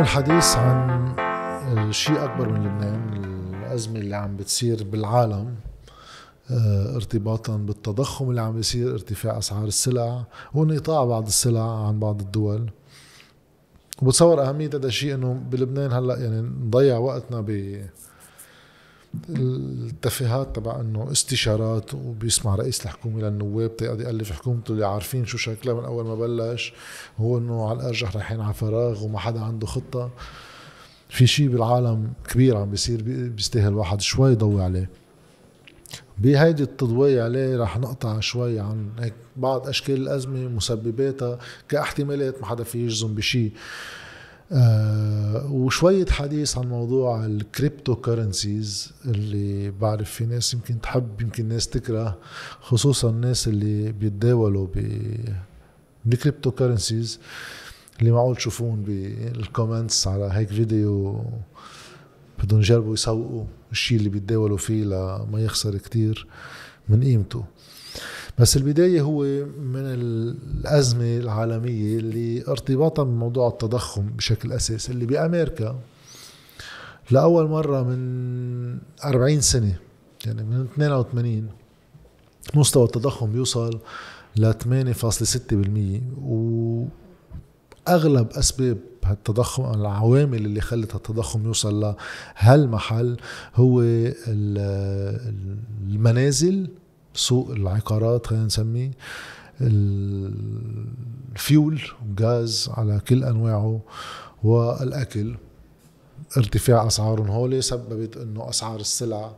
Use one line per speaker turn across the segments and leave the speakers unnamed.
اليوم الحديث عن شيء أكبر من لبنان الأزمة اللي عم بتصير بالعالم آه، ارتباطا بالتضخم اللي عم بيصير ارتفاع أسعار السلع وانقطاع بعض السلع عن بعض الدول. وبتصور أهمية هذا الشيء إنه بلبنان هلأ يعني نضيع وقتنا ب التفاهات تبع إنه استشارات وبيسمع رئيس الحكومة للنواب تيقعد يألف حكومته اللي عارفين شو شكلها من أول ما بلش. هو إنه على الأرجح رايحين على فراغ وما حدا عنده خطة. في شيء بالعالم كبير عم بيصير بيستاهل واحد شوي يضوي عليه. بهيدي التضوية عليه رح نقطع شوي عن هيك بعض أشكال الأزمة مسبباتها كاحتمالات ما حدا فيه يجزم بشيء آه وشوية حديث عن موضوع ال cryptocurrencies اللي بعرف في ناس يمكن تحب يمكن ناس تكره خصوصا الناس اللي بيتداولوا بال cryptocurrencies اللي معقول تشوفوهن بال comments على هيك فيديو بدهم يجربوا يسوقوا الشيء اللي بيتداولوا فيه لما يخسر كتير من قيمته. بس البداية هو من الأزمة العالمية اللي ارتباطا بموضوع التضخم بشكل أساسي اللي بأمريكا لأول مرة من 40 سنة يعني من 82 مستوى التضخم بيوصل ل 8.6% وأغلب أسباب هالتضخم العوامل اللي خلت التضخم يوصل لهالمحل هو المنازل سوق العقارات خلينا نسميه الفيول غاز على كل أنواعه والأكل. ارتفاع أسعارهم هول سببت إنه أسعار السلع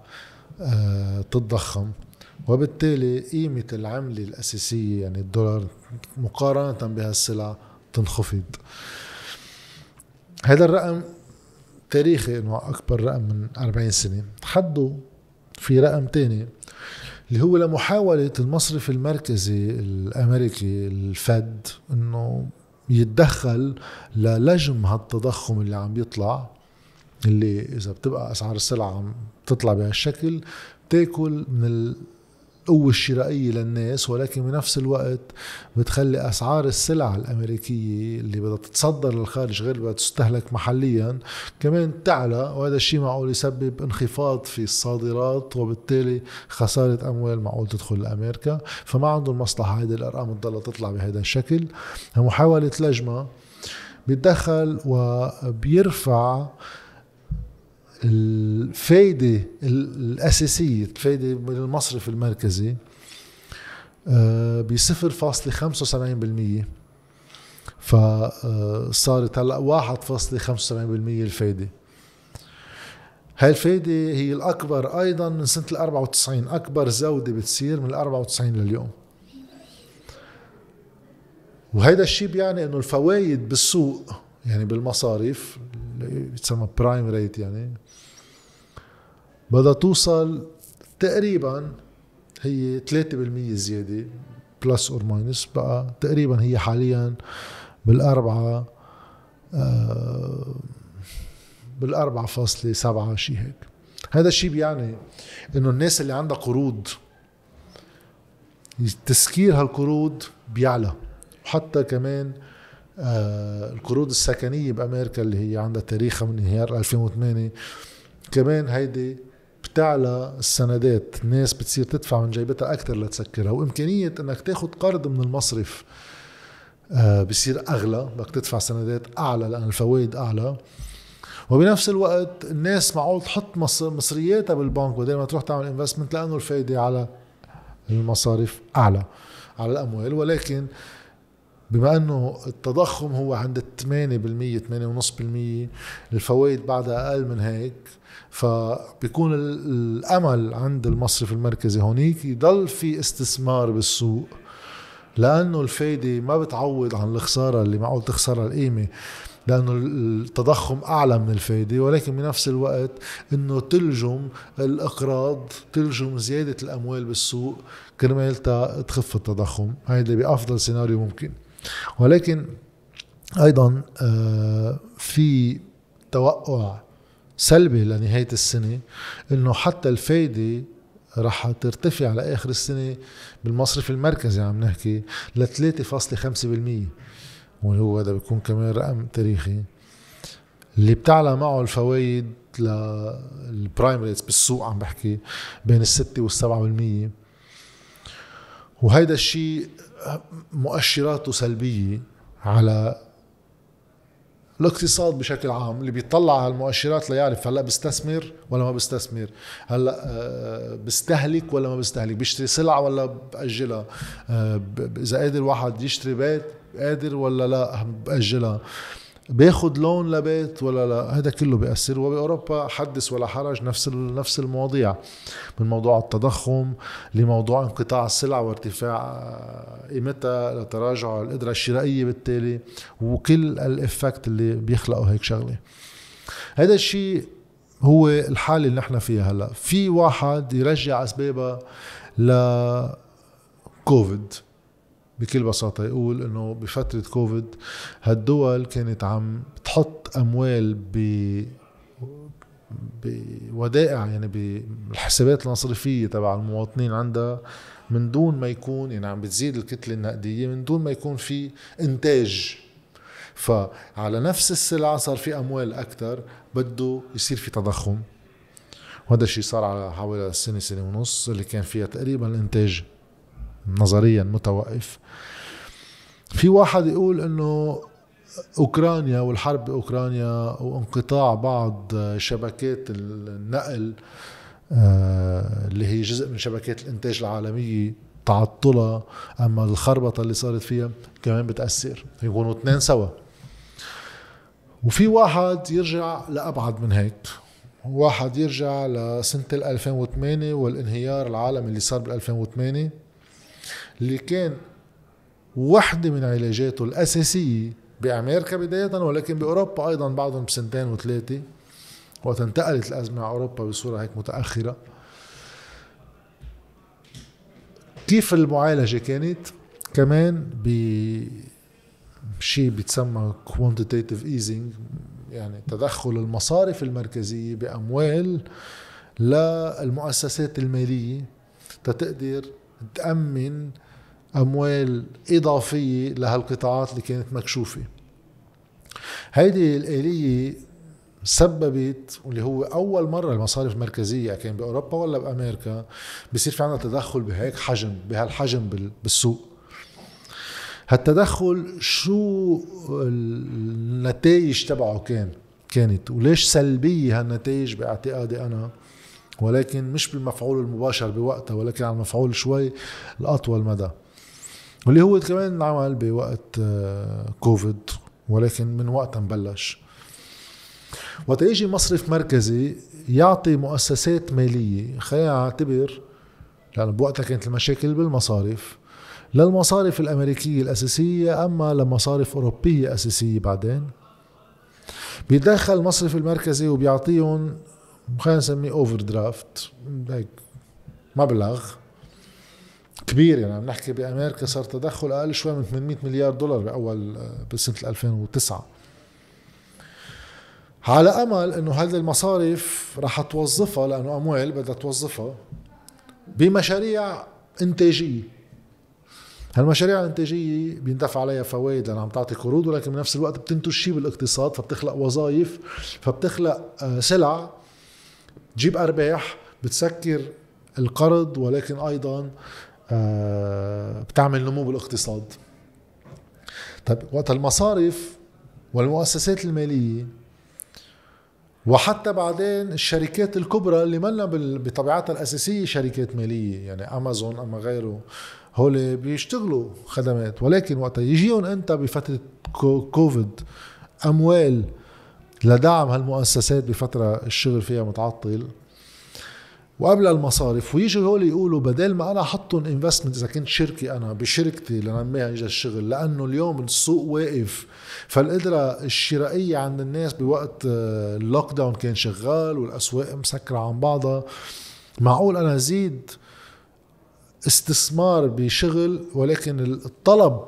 آه، تتضخم. وبالتالي قيمة العملة الأساسية يعني الدولار مقارنة بهالسلع تنخفض. هذا الرقم تاريخي إنه أكبر رقم من 40 سنة. حده في رقم تاني. اللي هو لمحاولة المصرف المركزي الأمريكي الفد أنه يتدخل للجم هالتضخم اللي عم بيطلع اللي إذا بتبقى أسعار السلع عم تطلع بهالشكل بتاكل من القوة الشرائية للناس ولكن بنفس الوقت بتخلي أسعار السلع الأمريكية اللي بدها تتصدر للخارج غير بدها تستهلك محليا كمان تعلى وهذا الشيء معقول يسبب انخفاض في الصادرات وبالتالي خسارة أموال معقول تدخل لأمريكا. فما عندهم مصلحة هذه الأرقام تضلها تطلع بهذا الشكل. محاولة لجمة بيتدخل وبيرفع الفايدة الأساسية الفايدة من المصرف المركزي ب 0.75% فصارت هلأ 1.75% الفايدة هاي الفايدة. هي الأكبر أيضا من سنة ال 94 أكبر زودة بتصير من ال 94 لليوم. وهيدا الشيء بيعني إنه الفوائد بالسوق يعني بالمصارف اللي بتسمى prime rate يعني بدها توصل تقريبا هي 3% زيادة plus or minus بقى. تقريبا هي حاليا بالأربعة آه بالأربعة فاصلة سبعة شيء هيك. هذا الشيء بيعني إنه الناس اللي عندها قروض تسكير هالقروض بيعلى. وحتى كمان آه القروض السكنية بأمريكا اللي هي عندها تاريخها من انهيار 2008 كمان هيدي بتعلى السندات الناس بتصير تدفع من جيبتها أكثر لتسكرها. وإمكانية أنك تاخذ قرض من المصرف آه بصير أغلى. بدك تدفع سندات أعلى لأن الفوائد أعلى. وبنفس الوقت الناس معقول تحط مصرياتها بالبنك بدل ما تروح تعمل انفستمنت لأنه الفائده على المصارف أعلى على الأموال. ولكن بما إنه التضخم هو عند 8% 8.5% الفوائد بعدها أقل من هيك فبيكون الأمل عند المصرف المركزي هونيك يضل في استثمار بالسوق لأنه الفايدة ما بتعوض عن الخسارة اللي معقول تخسرها القيمة لأنه التضخم أعلى من الفايدة ولكن بنفس الوقت إنه تلجم الأقراض تلجم زيادة الأموال بالسوق كرمال تخف التضخم. هيدا بأفضل سيناريو ممكن. ولكن أيضا آه، في توقع سلبي لنهاية السنة إنه حتى الفايدة رح ترتفع على اخر السنة بالمصرف المركزي عم نحكي ل 3.5% وهو هذا بيكون كمان رقم تاريخي؟ اللي بتعلى معه الفوائد لل prime rates بالسوق عم بحكي بين الستة والسبعة بالمية. وهيدا الشيء مؤشراته سلبية على الاقتصاد بشكل عام اللي بيطلع على المؤشرات ليعرف هلا بيستثمر ولا ما بيستثمر. هلا آه، بيستهلك ولا ما بيستهلك؟ بيشتري سلعه ولا بأجلها؟ آه، إذا قادر واحد يشتري بيت قادر ولا لا بأجلها؟ بياخد لون لبيت ولا لا؟ هذا كله بيأثر. وبأوروبا حدث ولا حرج نفس نفس المواضيع. من موضوع التضخم لموضوع انقطاع السلع وارتفاع قيمتها لتراجع القدرة الشرائية بالتالي وكل الافكت اللي بيخلقوا هيك شغلة. هذا الشيء هو الحالة اللي نحن فيها هلأ. في واحد يرجع أسبابها ل كوفيد. بكل بساطة يقول إنه بفترة كوفيد هالدول كانت عم تحط أموال ب بودائع يعني بالحسابات المصرفية تبع المواطنين عندها من دون ما يكون يعني عم بتزيد الكتلة النقدية من دون ما يكون في إنتاج. فعلى نفس السلعة صار في أموال أكثر بده يصير في تضخم. وهذا الشيء صار على حوالي سنة سنة ونص اللي كان فيها تقريبا الانتاج نظريا متوقف. في واحد يقول إنه أوكرانيا والحرب بأوكرانيا وانقطاع بعض شبكات النقل آه، اللي هي جزء من شبكات الإنتاج العالمية تعطلها أما الخربطة اللي صارت فيها كمان بتأثر. يكونوا اثنين سوا. وفي واحد يرجع لأبعد من هيك. واحد يرجع لسنة 2008 والانهيار العالمي اللي صار بال 2008 اللي كان وحده من علاجاته الاساسيه بأمريكا بداية ولكن بأوروبا أيضا بعضهم بسنتين وثلاثة وقت انتقلت الأزمة على أوروبا بصورة هيك متأخرة. كيف المعالجة كانت؟ كمان بشيء بيتسمى quantitative easing يعني تدخل المصارف المركزية بأموال للمؤسسات المالية تتقدر تأمن أموال إضافية لهالقطاعات اللي كانت مكشوفة. هيدي الآلية سببت واللي هو أول مرة المصارف المركزية كان بأوروبا ولا بأمريكا بصير في عندنا تدخل بهيك حجم بهالحجم بالسوق. هالتدخل شو النتائج تبعه كان كانت؟ وليش سلبية هالنتائج باعتقادي أنا؟ ولكن مش بالمفعول المباشر بوقتها ولكن على المفعول شوي الأطول مدى. واللي هو كمان انعمل بوقت آه، كوفيد ولكن من وقتها مبلش وقت يجي مصرف مركزي يعطي مؤسسات مالية خلينا نعتبر لأنه بوقتها كانت المشاكل بالمصارف للمصارف الأمريكية الأساسية أما لمصارف أوروبية أساسية بعدين. بيتدخل المصرف المركزي وبيعطيهم خلينا نسميه اوفر درافت هيك مبلغ. كبير يعني عم نحكي بأمريكا صار تدخل أقل شوي من 800 مليار دولار بأول بسنة 2009 على أمل إنه هذه المصارف رح توظفها لأنه أموال بدها توظفها بمشاريع إنتاجية. هالمشاريع الإنتاجية بيندفع عليها فوائد لانها عم تعطي قروض ولكن بنفس الوقت بتنتج شيء بالاقتصاد فبتخلق وظائف فبتخلق آه، سلع. تجيب أرباح بتسكر القرض ولكن أيضا آه، بتعمل نمو بالاقتصاد. طيب وقت المصارف والمؤسسات المالية وحتى بعدين الشركات الكبرى اللي منا بطبيعتها الأساسية شركات مالية يعني أمازون أما غيره هول بيشتغلوا خدمات. ولكن وقت يجيهم أنت بفترة كوفيد أموال لدعم هالمؤسسات بفترة الشغل فيها متعطل. وقبل المصارف ويجوا هول يقولوا بدل ما أنا أحطهم انفستمنت إذا كنت شركة أنا بشركتي لنميها اجى الشغل لأنه اليوم السوق واقف. فالقدرة الشرائية عند الناس بوقت ال lock آه، down كان شغال والأسواق مسكرة عن بعضها. معقول أنا زيد استثمار بشغل ولكن الطلب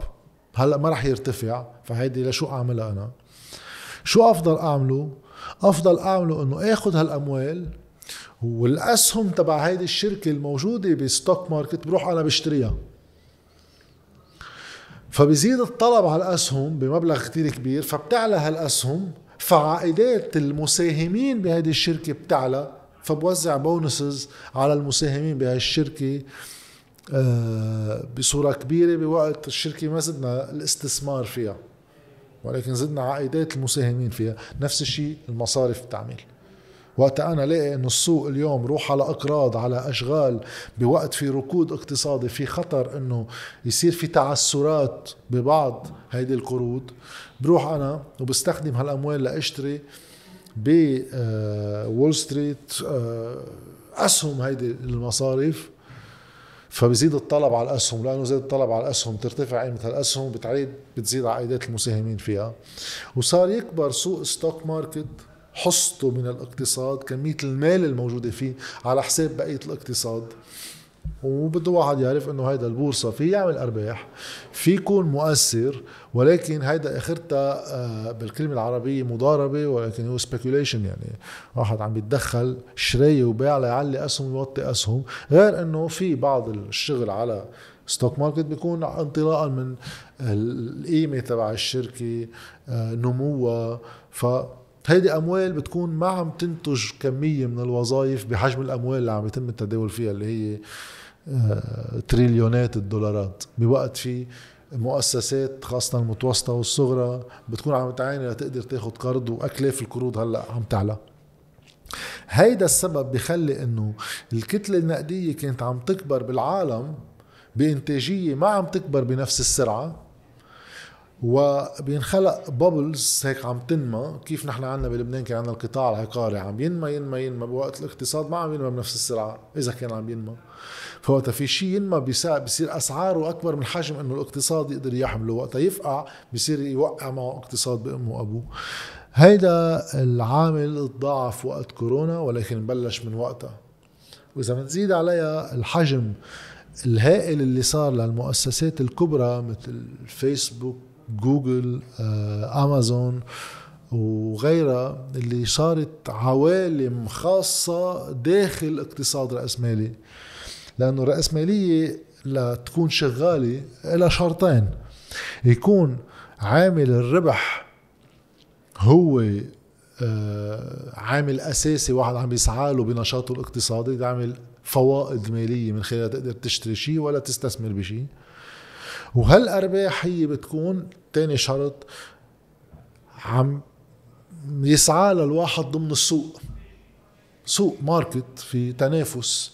هلأ ما رح يرتفع؟ فهيدي لشو أعملها أنا؟ شو أفضل أعمله؟ أفضل أعمله إنه آخذ هالأموال والأسهم تبع هيدي الشركة الموجودة بال stock market بروح أنا بشتريها. فبزيد الطلب على الأسهم بمبلغ كتير كبير فبتعلى هالأسهم فعائدات المساهمين بهذه الشركة بتعلى فبوزع بونسز على المساهمين بهذه الشركة آه، بصورة كبيرة بوقت الشركة ما زدنا الاستثمار فيها ولكن زدنا عائدات المساهمين فيها. نفس الشيء المصارف بتعمل. وقت أنا لاقي إنه السوق اليوم روح على إقراض على أشغال بوقت في ركود اقتصادي في خطر إنه يصير في تعثرات ببعض هيدي القروض بروح أنا وبستخدم هالأموال لأشتري ب Wall Street أسهم هيدي المصارف فبزيد الطلب على الأسهم لأنه زاد الطلب على الأسهم ترتفع قيمة الأسهم بتعيد بتزيد عائدات المساهمين فيها. وصار يكبر سوق stock market حصته من الاقتصاد كمية المال الموجودة فيه على حساب بقية الاقتصاد. وبده واحد يعرف إنه هيدا البورصة في يعمل أرباح في يكون مؤثر ولكن هيدا آخرتها آه، بالكلمة العربية مضاربة ولكن هو speculation يعني. واحد عم بيتدخل شراية وبيع ليعلي أسهم ويوطي أسهم. غير إنه في بعض الشغل على stock market بيكون انطلاقا من القيمة تبع الشركة آه، نموها. ف هيدي أموال بتكون ما عم تنتج كمية من الوظائف بحجم الأموال اللي عم يتم التداول فيها اللي هي آه، تريليونات الدولارات. بوقت في مؤسسات خاصة المتوسطة والصغرى بتكون عم تعاني لتقدر تاخذ قرض وأكلاف القروض هلأ عم تعلى. هيدا السبب بخلي إنه الكتلة النقدية كانت عم تكبر بالعالم بإنتاجية ما عم تكبر بنفس السرعة. وبينخلق بابلز هيك عم تنمى. كيف نحن عندنا بلبنان كان عندنا القطاع العقاري عم ينمى ينمى ينمى. بوقت الاقتصاد ما عم ينمى بنفس السرعة إذا كان عم ينمى. فوقتها في شيء ينمى بصير أسعاره أكبر من حجم إنه الاقتصاد يقدر يحمله. وقتها يفقع بصير يوقع معه اقتصاد بأمه وأبوه. هيدا العامل تضاعف وقت كورونا ولكن بلش من وقتها. وإذا بنزيد عليها الحجم الهائل اللي صار للمؤسسات الكبرى مثل فيسبوك جوجل آه، أمازون وغيرها اللي صارت عوالم خاصة داخل الاقتصاد الرأسمالي لأنه الرأسمالية لتكون شغالة لها شرطين. يكون عامل الربح هو آه، عامل أساسي واحد عم يسعى له بنشاطه الاقتصادي يعمل فوائد مالية من خلالها تقدر تشتري شيء ولا تستثمر بشيء. وهالأرباح هي بتكون تاني شرط عم يسعى للواحد ضمن السوق. سوق ماركت في تنافس.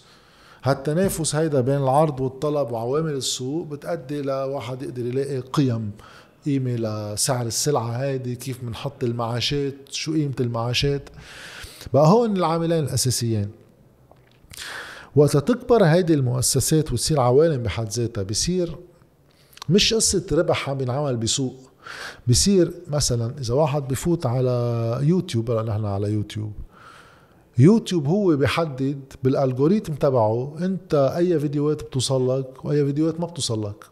هالتنافس هيدا بين العرض والطلب وعوامل السوق بتأدي لواحد يقدر يلاقي قيم. قيمة لسعر السلعة هيدي كيف بنحط المعاشات شو قيمة المعاشات. بقى هون العاملين الأساسيين. وقت تكبر هيدي المؤسسات وتصير عوالم بحد ذاتها بصير مش قصة ربح عم ينعمل بسوق. بصير مثلا إذا واحد بفوت على يوتيوب هلا نحن على يوتيوب. يوتيوب هو بيحدد بال algorithm تبعه أنت أي فيديوهات بتوصل لك وأي فيديوهات ما بتوصل لك.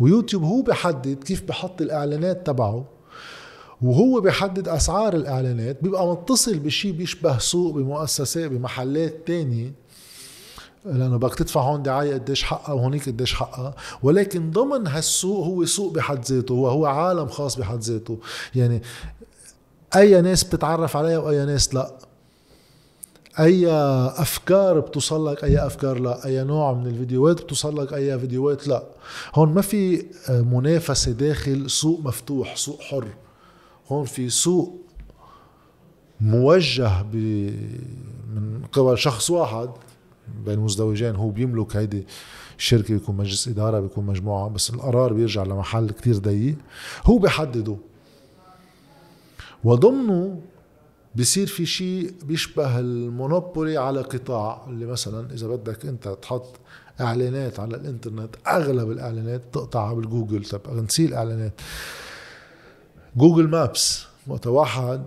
ويوتيوب هو بيحدد كيف بحط الإعلانات تبعه. وهو بيحدد أسعار الإعلانات. بيبقى متصل بشيء بيشبه سوق بمؤسسات بمحلات تانية. لأنه بدك تدفع هون دعاية قديش حقها وهونيك قديش حقها. ولكن ضمن هالسوق هو سوق بحد ذاته هو هو عالم خاص بحد ذاته. يعني أي ناس بتتعرف عليها وأي ناس لا. أي أفكار بتوصل لك أي أفكار لا. أي نوع من الفيديوهات بتوصل لك أي فيديوهات لا. هون ما في منافسة داخل سوق مفتوح سوق حر. هون في سوق موجه من قبل شخص واحد. بين مزدوجين هو بيملك هيدي الشركة بيكون مجلس إدارة بيكون مجموعة بس القرار بيرجع لمحل كتير ضيق. هو بيحدده. وضمنه بصير في شيء بيشبه المونوبولي على قطاع اللي مثلا إذا بدك أنت تحط إعلانات على الإنترنت أغلب الإعلانات تقطعها بالجوجل. طب نسيل إعلانات. Google Maps. وقت واحد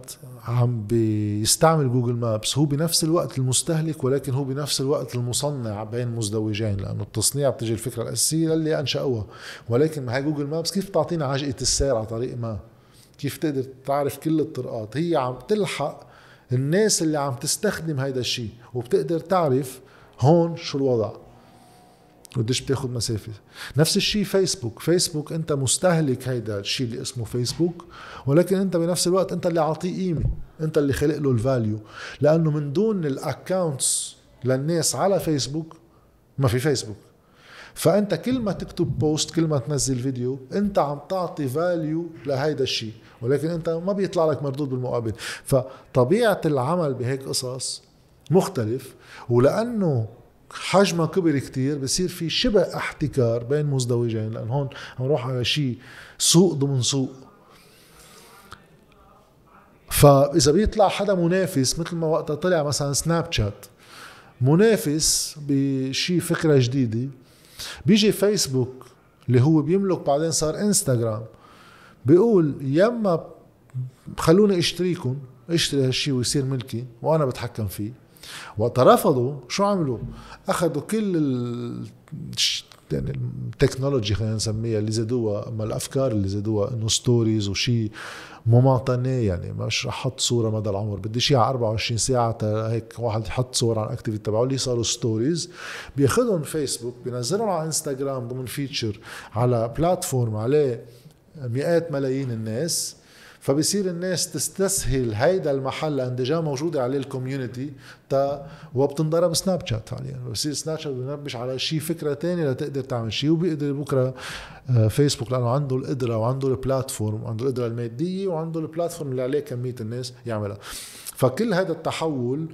عم بيستعمل Google Maps. هو بنفس الوقت المستهلك ولكن هو بنفس الوقت المصنع بين مزدوجين لأنه التصنيع بتجي الفكرة الأساسية للي أنشأوها. ولكن هاي Google Maps كيف تعطينا عجقة السير على طريق ما؟ كيف تقدر تعرف كل الطرقات؟ هي عم تلحق الناس اللي عم تستخدم هيدا الشيء وبتقدر تعرف هون شو الوضع. قديش بتاخد مسافة. نفس الشيء فيسبوك. فيسبوك انت مستهلك هيدا الشيء اللي اسمه فيسبوك ولكن انت بنفس الوقت انت اللي عاطيه قيمة. انت اللي خلق له ال value. لأنه من دون ال accounts للناس على فيسبوك ما في فيسبوك. فأنت كل ما تكتب post كل ما تنزل فيديو انت عم تعطي value لهيدا الشيء ولكن انت ما بيطلع لك مردود بالمقابل. فطبيعة العمل بهيك قصص مختلف. ولأنه حجمها كبر كتير بصير في شبه احتكار بين مزدوجين لأن هون عم نروح على شيء سوق ضمن سوق فإذا بيطلع حدا منافس مثل ما وقتها طلع مثلا سناب شات منافس بشي فكرة جديدة بيجي فيسبوك اللي هو بيملك بعدين صار انستغرام بيقول يما خلوني اشتريكم اشتري هالشي ويصير ملكي وأنا بتحكم فيه. وقت رفضوا شو عملوا؟ أخذوا كل ال... يعني ال technology خلينا نسميها اللي زادوها أما الأفكار اللي زادوها إنه stories وشي momentané يعني مش رح أحط صورة مدى العمر بدي شيء على 24 ساعة هيك واحد يحط صور على ال activity تبعه اللي صاروا stories بياخذهم فيسبوك بينزلهم على انستغرام ضمن feature على platform عليه مئات ملايين الناس. فبصير الناس تستسهل هيدا المحل لأن déjà موجودة عليه ال community تا وبتنضرب سناب شات حاليا. يعني بصير سناب شات بنبش على شيء فكرة تانية لتقدر تعمل شيء وبيقدر بكرة آه، فيسبوك لأنه عنده القدرة وعنده ال platform وعنده القدرة المادية وعنده ال platform اللي عليه كمية الناس يعملها. فكل هذا التحول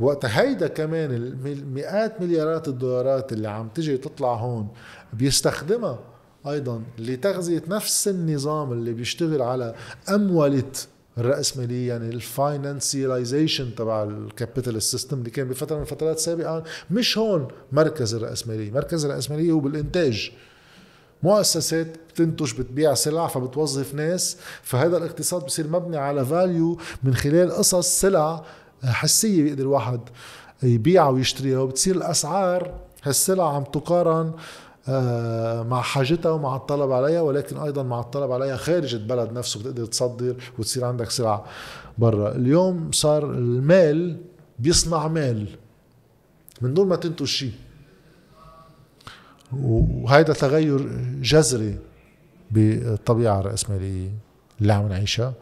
وقت هيدا كمان المئات مليارات الدولارات اللي عم تجي تطلع هون بيستخدمها أيضا لتغذية نفس النظام اللي بيشتغل على اموله الرأسمالية يعني ال financialization تبع ال capital system اللي كان بفترة من الفترات السابقة مش هون مركز الرأسمالية مركز الرأسمالية هو بالإنتاج. مؤسسات بتنتج بتبيع سلع فبتوظف ناس. فهذا الاقتصاد بصير مبني على value من خلال قصص سلع حسية بيقدر الواحد يبيعها ويشتريها وبتصير الأسعار هالسلع عم تقارن مع حاجتها ومع الطلب عليها ولكن أيضا مع الطلب عليها خارج البلد نفسه بتقدر تصدر وتصير عندك سلع برا. اليوم صار المال بيصنع مال من دون ما تنتج شيء. وهيدا تغير جذري بالطبيعة الرأسمالية اللي عم نعيشها.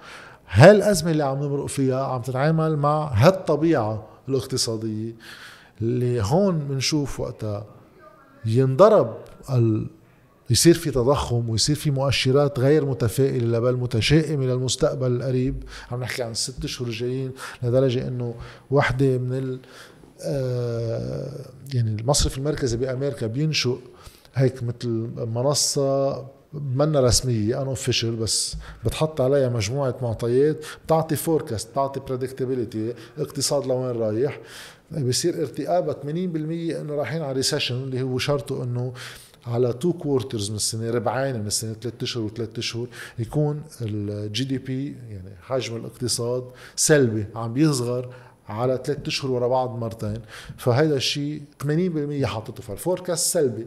هالأزمة اللي عم نمرق فيها عم تتعامل مع هالطبيعة الاقتصادية اللي هون بنشوف وقتها ينضرب ال... يصير في تضخم ويصير في مؤشرات غير متفائلة بل متشائمة للمستقبل القريب. عم نحكي عن الست اشهر الجايين لدرجة إنه وحدة من ال آه يعني المصرف المركزي بأمريكا بينشئ هيك مثل منصة منا رسمية unofficial بس بتحط عليها مجموعة معطيات بتعطي forecast بتعطي predictability اقتصاد لوين رايح. بصير ارتقابك 80% إنه رايحين على recession اللي هو شرطه إنه على two quarters من السنة ربعين من السنة ثلاث أشهر وثلاث أشهر يكون ال GDP يعني حجم الاقتصاد سلبي عم بيصغر على ثلاث أشهر ورا بعض مرتين. فهذا الشيء 80% حاطته فال forecast سلبي.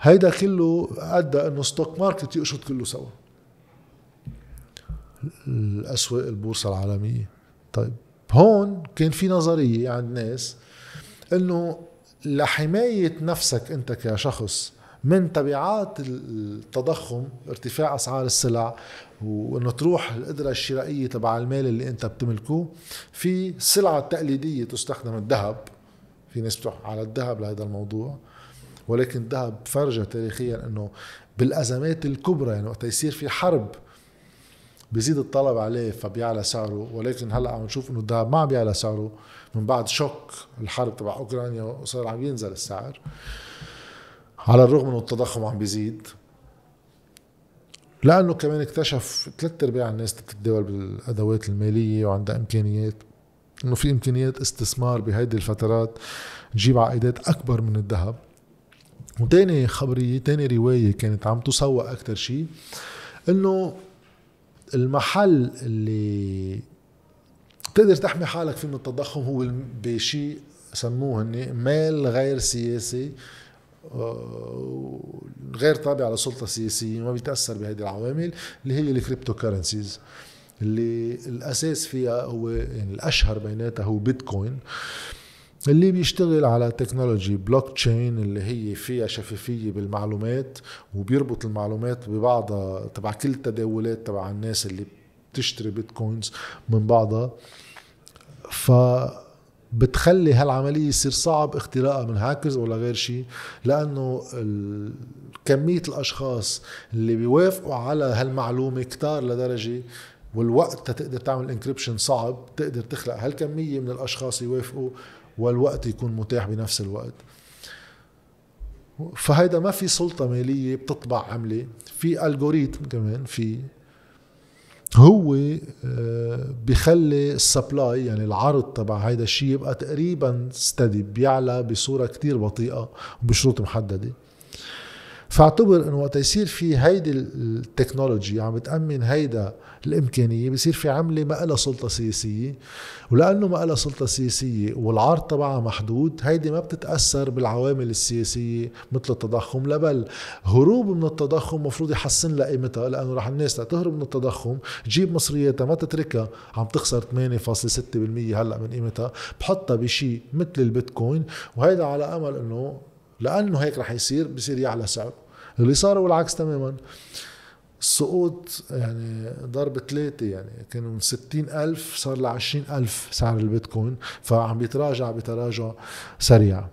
هيدا كله أدى إنه stock market يقشط كله سوا. الأسواق البورصة العالمية. طيب. هون كان في نظرية عند ناس إنه لحماية نفسك أنت كشخص من تبعات التضخم ارتفاع أسعار السلع وإنه تروح القدرة الشرائية تبع المال اللي أنت بتملكه في السلعه التقليديه تستخدم الذهب. في ناس بتروح على الذهب لهذا الموضوع. ولكن الذهب فرجة تاريخيا إنه بالأزمات الكبرى يعني وقت يصير في حرب بيزيد الطلب عليه فبيعلى سعره ولكن هلأ عم نشوف إنه الذهب ما عم بيعلى سعره من بعد شوك الحرب تبع أوكرانيا وصار عم ينزل السعر. على الرغم إنه التضخم عم بيزيد لأنه كمان اكتشف ثلاث أرباع الناس تتداول بالأدوات المالية وعندها إمكانيات إنه في إمكانيات استثمار بهيدي الفترات تجيب عائدات أكبر من الذهب. وتاني خبرية تاني رواية كانت عم تسوق أكتر شيء إنه المحل اللي تقدر تحمي حالك فيه من التضخم هو بشيء سموه هن مال غير سياسي آه، غير تابع لسلطة سياسية ما بيتأثر بهذه العوامل اللي هي ال cryptocurrencies اللي الأساس فيها هو يعني الأشهر بيناتها هو بيتكوين اللي بيشتغل على technology blockchain اللي هي فيها شفافية بالمعلومات وبيربط المعلومات ببعضها تبع كل التداولات تبع الناس اللي بتشتري بيتكوينز من بعضها. ف بتخلي هالعملية يصير صعب اختراقها من هاكرز ولا غير شيء لأنه كمية الأشخاص اللي بيوافقوا على هالمعلومة كتار لدرجة والوقت تقدر تعمل encryption صعب تقدر تخلق هالكمية من الأشخاص يوافقوا. والوقت يكون متاح بنفس الوقت. فهيدا ما في سلطة مالية بتطبع عملة في algorithm كمان في هو آه، بخلي ال supply يعني العرض تبع هيدا الشيء يبقى تقريبا steady بيعلى بصورة كتير بطيئة وبشروط محددة. فاعتبر إنه وقت يصير في هيدي التكنولوجي عم بتأمن هيدا الإمكانية بصير في عملة ما لها سلطة سياسية. ولأنه ما لها سلطة سياسية والعرض تبعها محدود هيدي ما بتتأثر بالعوامل السياسية مثل التضخم. لا بل هروب من التضخم مفروض يحسن لها قيمتها لأنه رح الناس تهرب من التضخم. تجيب مصرياتها ما تتركها عم تخسر 8.6% هلأ من قيمتها. بحطها بشيء مثل البيتكوين وهيدا على أمل إنه لأنه هيك رح يصير بصير يعلى سعره. اللي صار والعكس تماما. السقوط يعني ضرب ثلاثة يعني كانوا من ستين ألف صار ل ألف سعر البيتكوين فعم بيتراجع بتراجع سريع.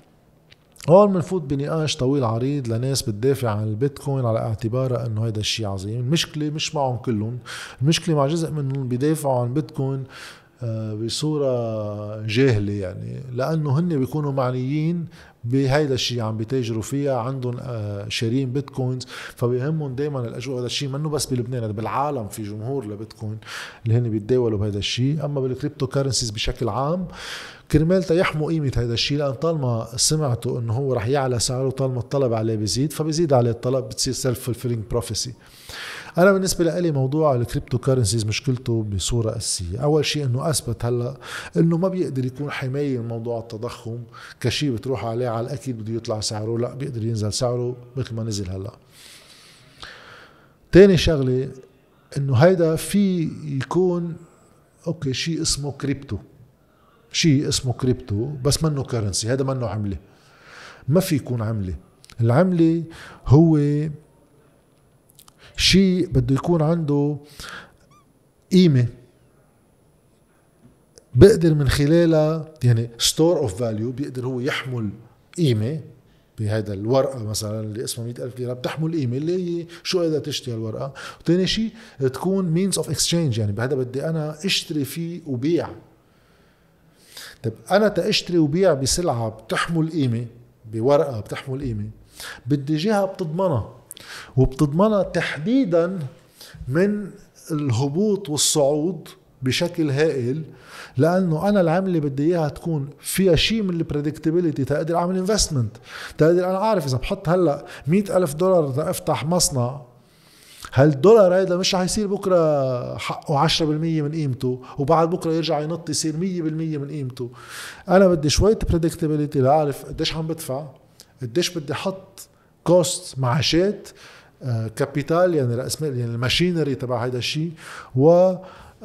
هون بنفوت بنقاش طويل عريض لناس بتدافع عن البيتكوين على اعتبارها إنه هيدا الشيء عظيم. المشكلة مش معهم كلهم المشكلة مع جزء منهم بيدافعوا عن البيتكوين آه، بصورة جاهلة يعني لأنه هن بيكونوا معنيين بهيدا الشيء عم بيتاجروا فيها عندهم آه، شارين بيتكوينز فبيهمهم دائما الأجواء هذا الشيء منه بس بلبنان بالعالم في جمهور لبيتكوين اللي هن بيتداولوا بهذا الشيء. أما بال cryptocurrencies بشكل عام كرمال يحموا قيمة هذا الشيء لأن طالما سمعتوا أنه هو رح يعلى سعره طالما الطلب عليه بيزيد فبيزيد عليه الطلب بتصير self-fulfilling prophecy أنا بالنسبة لي موضوع ال cryptocurrencies مشكلته بصورة أساسية. أول شيء إنه أثبت هلأ إنه ما بيقدر يكون حماية من موضوع التضخم. كشيء بتروح عليه على الأكيد بده يطلع سعره لا بيقدر ينزل سعره مثل ما نزل هلأ. تاني شغلة إنه هيدا في يكون أوكي شيء اسمه كريبتو شيء اسمه كريبتو بس منه currency هذا منه عملة. ما في يكون عملة. العملة هو شيء بده يكون عنده قيمة. بقدر من خلالها يعني store of value بيقدر هو يحمل قيمة بهذا الورقة مثلا اللي اسمها 100000 ليره بتحمل قيمة اللي هي شو قادر تشتري الورقه وثاني شيء تكون means of exchange يعني بهذا بدي أنا أشتري فيه وبيع. طيب أنا تاشتري وبيع بسلعة بتحمل قيمة بورقة بتحمل قيمة بدي جهة بتضمنها. وبتضمنها تحديدا من الهبوط والصعود بشكل هائل لأنه أنا العملة بدي إياها تكون فيها شيء من البريدكتبيليتي تقدر أعمل انفستمنت تقدر أنا عارف إذا بحط هلأ مئة ألف دولار أفتح مصنع هالدولار هيدا مش رح يصير بكرة حقه 10% من قيمته وبعد بكرة يرجع ينط يصير 100% من قيمته. أنا بدي شوية predictability لأعرف قديش عم بدفع قديش بدي أحط cost معاشات capital يعني رأس مال يعني ال machinery تبع هذا الشيء و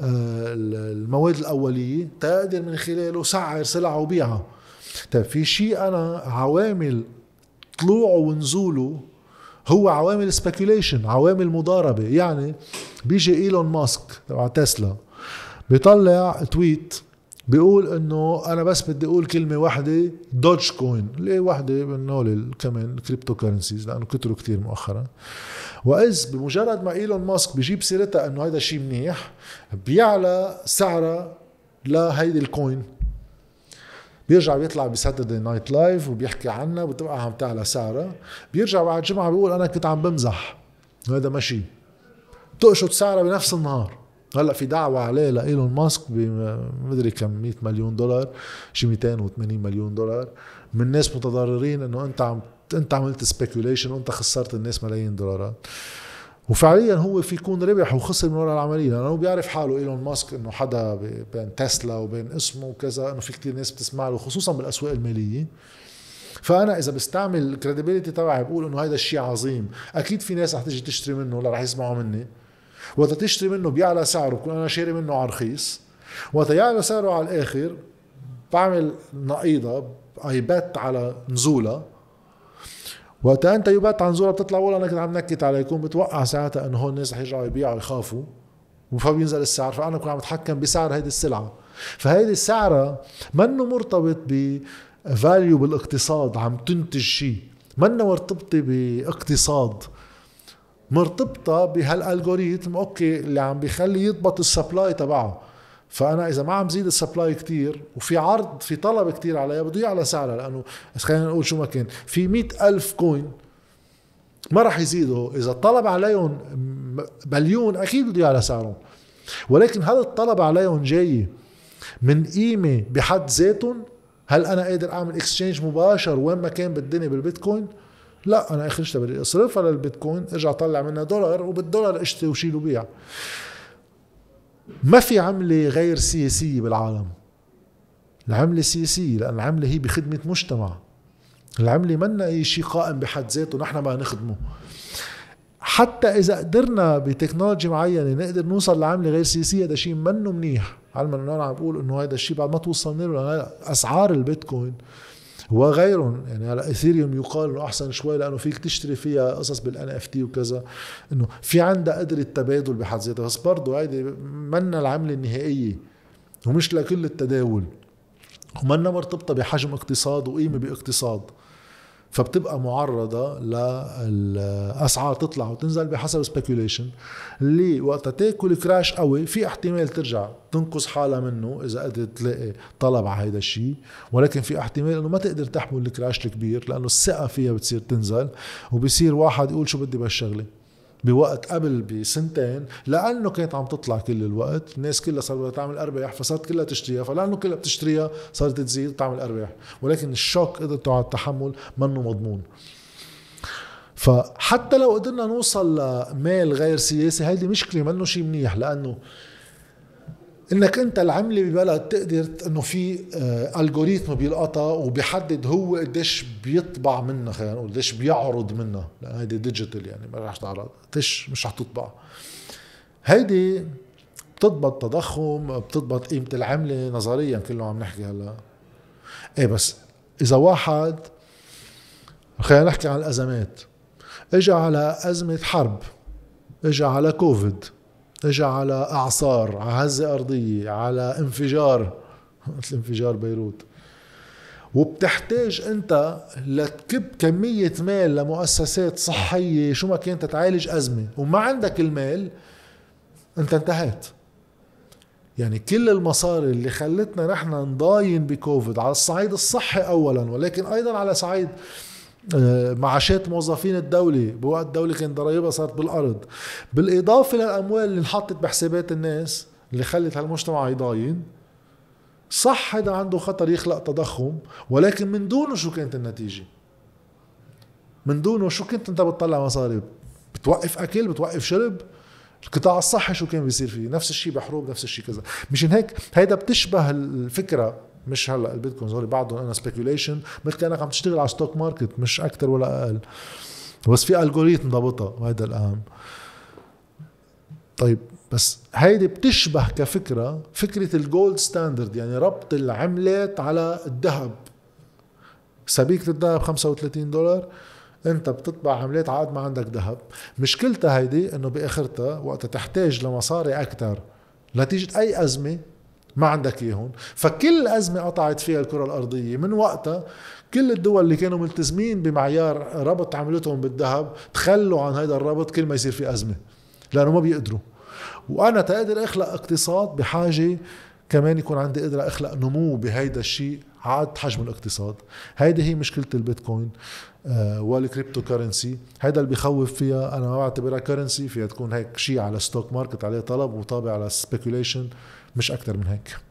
آه، المواد الأولية تقدر من خلاله سعر سلعه وبيعها. طيب في شيء أنا عوامل طلوعه ونزوله هو عوامل speculation عوامل مضاربة. يعني بيجي إيلون ماسك تبع تسلا بيطلع tweet بيقول إنه أنا بس بدي أقول كلمة واحدة دوج كوين اللي واحدة؟ من هول كمان cryptocurrencies لأنه كتروا كتير مؤخرا. وإذ بمجرد ما إيلون ماسك بيجيب سيرتها إنه هذا شيء منيح بيعلى سعرها لهيدي ال coin بيرجع بيطلع ب Saturday Night Live وبيحكي عنها بتبقى عم تعلى سعرها. بيرجع بعد جمعة بيقول أنا كنت عم بمزح. وهذا ماشي بتقشط سعرها بنفس النهار. هلا في دعوة عليه لايلون ماسك بمدري كم 100 مليون دولار شي 280 مليون دولار. من ناس متضررين إنه أنت عم أنت عملت speculation وأنت خسرت الناس ملايين دولارات. وفعليا هو في يكون ربح وخسر من وراء العملية. لأنه بيعرف حاله إيلون ماسك إنه حدا بين تسلا وبين اسمه وكذا إنه في كتير ناس بتسمع له خصوصا بالأسواق المالية. فأنا إذا بستعمل ال credibility تبعي بقول إنه هذا الشيء عظيم. أكيد في ناس رح تيجي تشتري منه ولا رح يسمعوا مني. وقت تشتري منه بيعلى سعره بكون أنا شاري منه على رخيص وقت يعلى سعره على الآخر بعمل نقيضة ايه bet على نزولها وقتها أنت ب bet على نزولها بتطلع ولا أنا كنت عم نكت عليكم بتوقع ساعتها إنه هون الناس رح يرجعوا يبيعوا يخافوا فبينزل السعر فأنا بكون عم أتحكم بسعر هيدي السلعة. فهيدي السلعة منه مرتبط ب value بالإقتصاد عم تنتج شيء منه مرتبطة بإقتصاد. مرتبطة بهال algorithm أوكي اللي عم بيخلي يضبط ال supply تبعه. فأنا إذا ما عم زيد ال supply كتير وفي عرض في طلب كتير عليها بده يعلى سعرها لأنه خلينا نقول شو ما كان في مئة ألف coin ما راح يزيدوا. إذا الطلب عليهم مليون أكيد بده يعلى سعرهم. ولكن هل الطلب عليهم جاي من قيمة بحد ذاتهم. هل أنا قادر أعمل اكسشينج مباشر وين ما كان بالدنيا بالبيتكوين؟ لا أنا آخر شيء بدي اصرفها للبيتكوين إرجع طلع منها دولار وبالدولار اشتري وشيل وبيع. ما في عملة غير سياسية بالعالم. العملة سياسية لأن العملة هي بخدمة مجتمع. العملة منا أي شيء قائم بحد ذاته نحن ما نخدمه. حتى إذا قدرنا ب technology معينة نقدر نوصل لعملة غير سياسية هذا شيء منه منيح. علما انه أنا عم بقول إنه هذا الشيء بعد ما توصلنا له أسعار البيتكوين وغيرهم يعني على ايثيريوم يقال إنه أحسن شوي لأنه فيك تشتري فيها قصص بال NFT وكذا إنه في عندها قدرة تبادل بحد ذاتها. بس برضه هيدي منا العملة النهائية ومش لكل التداول ومنا مرتبطة بحجم اقتصاد وقيمة باقتصاد. فبتبقى معرضة للأسعار تطلع وتنزل بحسب سبيكوليشن اللي وقتها تاكل كراش قوي في احتمال ترجع تنقص حالها منه إذا قدرت تلاقي طلب على هيدا الشيء. ولكن في احتمال إنه ما تقدر تحمل الكراش الكبير لأنه الثقة فيها بتصير تنزل وبصير واحد يقول شو بدي بهالشغلة بوقت قبل بسنتين لأنه كانت عم تطلع كل الوقت الناس كلها صارت تعمل أرباح فصارت كلها تشتريها فلأنه كلها بتشتريها صارت تزيد وتعمل أرباح. ولكن ال shock قدرته على التحمل منه مضمون. فحتى لو قدرنا نوصل لمال غير سياسي هيدي مشكلة منه شيء منيح لأنه إنك أنت العمله ببلد تقدر إنه في آه، algorithm بيلقطها وبيحدد هو قديش بيطبع منها خلينا نقول قديش بيعرض منها. لأن هيدي digital يعني ما رح تعرض. قديش مش رح تطبع. هيدي بتضبط تضخم بتضبط قيمة العملة نظريا كله عم نحكي هلا. إيه بس إذا واحد خلينا نحكي عن الأزمات. اجى على أزمة حرب اجى على كوفيد اجى على اعصار على هزه ارضية على انفجار مثل انفجار بيروت. وبتحتاج انت لتكب كمية مال لمؤسسات صحية شو ما كانت تعالج أزمة. وما عندك المال انت انتهيت. يعني كل المصاري اللي خلتنا نحن نضاين بكوفيد على الصعيد الصحي اولا ولكن أيضا على صعيد معاشات موظفين الدولة بوقت الدولة كان ضرائبها صارت بالأرض. بالإضافة للأموال اللي انحطت بحسابات الناس اللي خلت هالمجتمع يضاين صح هذا عنده خطر يخلق تضخم ولكن من دونه شو كانت النتيجة؟ من دونه شو كنت انت بتطلع مصاري؟ بتوقف أكل بتوقف شرب؟ القطاع الصحي شو كان بيصير فيه؟ نفس الشيء بحروب نفس الشيء كذا. مشان هيك هيدا بتشبه الفكرة مش هلأ البيتكوين هول بعضهم أنا speculation مثل كأنك عم تشتغل على stock market مش أكثر ولا أقل. بس في algorithm ضبطها وهذا الأهم. طيب بس هيدي بتشبه كفكرة فكرة ال gold standard يعني ربط العملات على الذهب. سبيكة الذهب 35 دولار أنت بتطبع عملات عقد ما عندك ذهب. مشكلتها هيدي إنه بآخرتها وقت تحتاج لمصاري أكثر نتيجه أي أزمة ما عندك اياهم فكل أزمة قطعت فيها الكرة الأرضية من وقتها كل الدول اللي كانوا ملتزمين بمعيار ربط عملتهم بالذهب تخلوا عن هذا الربط كل ما يصير في أزمة لأنه ما بيقدروا. وأنا تقدر أخلق اقتصاد بحاجة كمان يكون عندي قدرة أخلق نمو بهيدا الشيء عاد حجم الاقتصاد. هيدي هي مشكلة البيتكوين آه وال cryptocurrency هيدا اللي بخوف فيها أنا ما بعتبرها currency فيها تكون هيك شيء على stock market عليه طلب وطابع على speculation مش أكثر من هيك.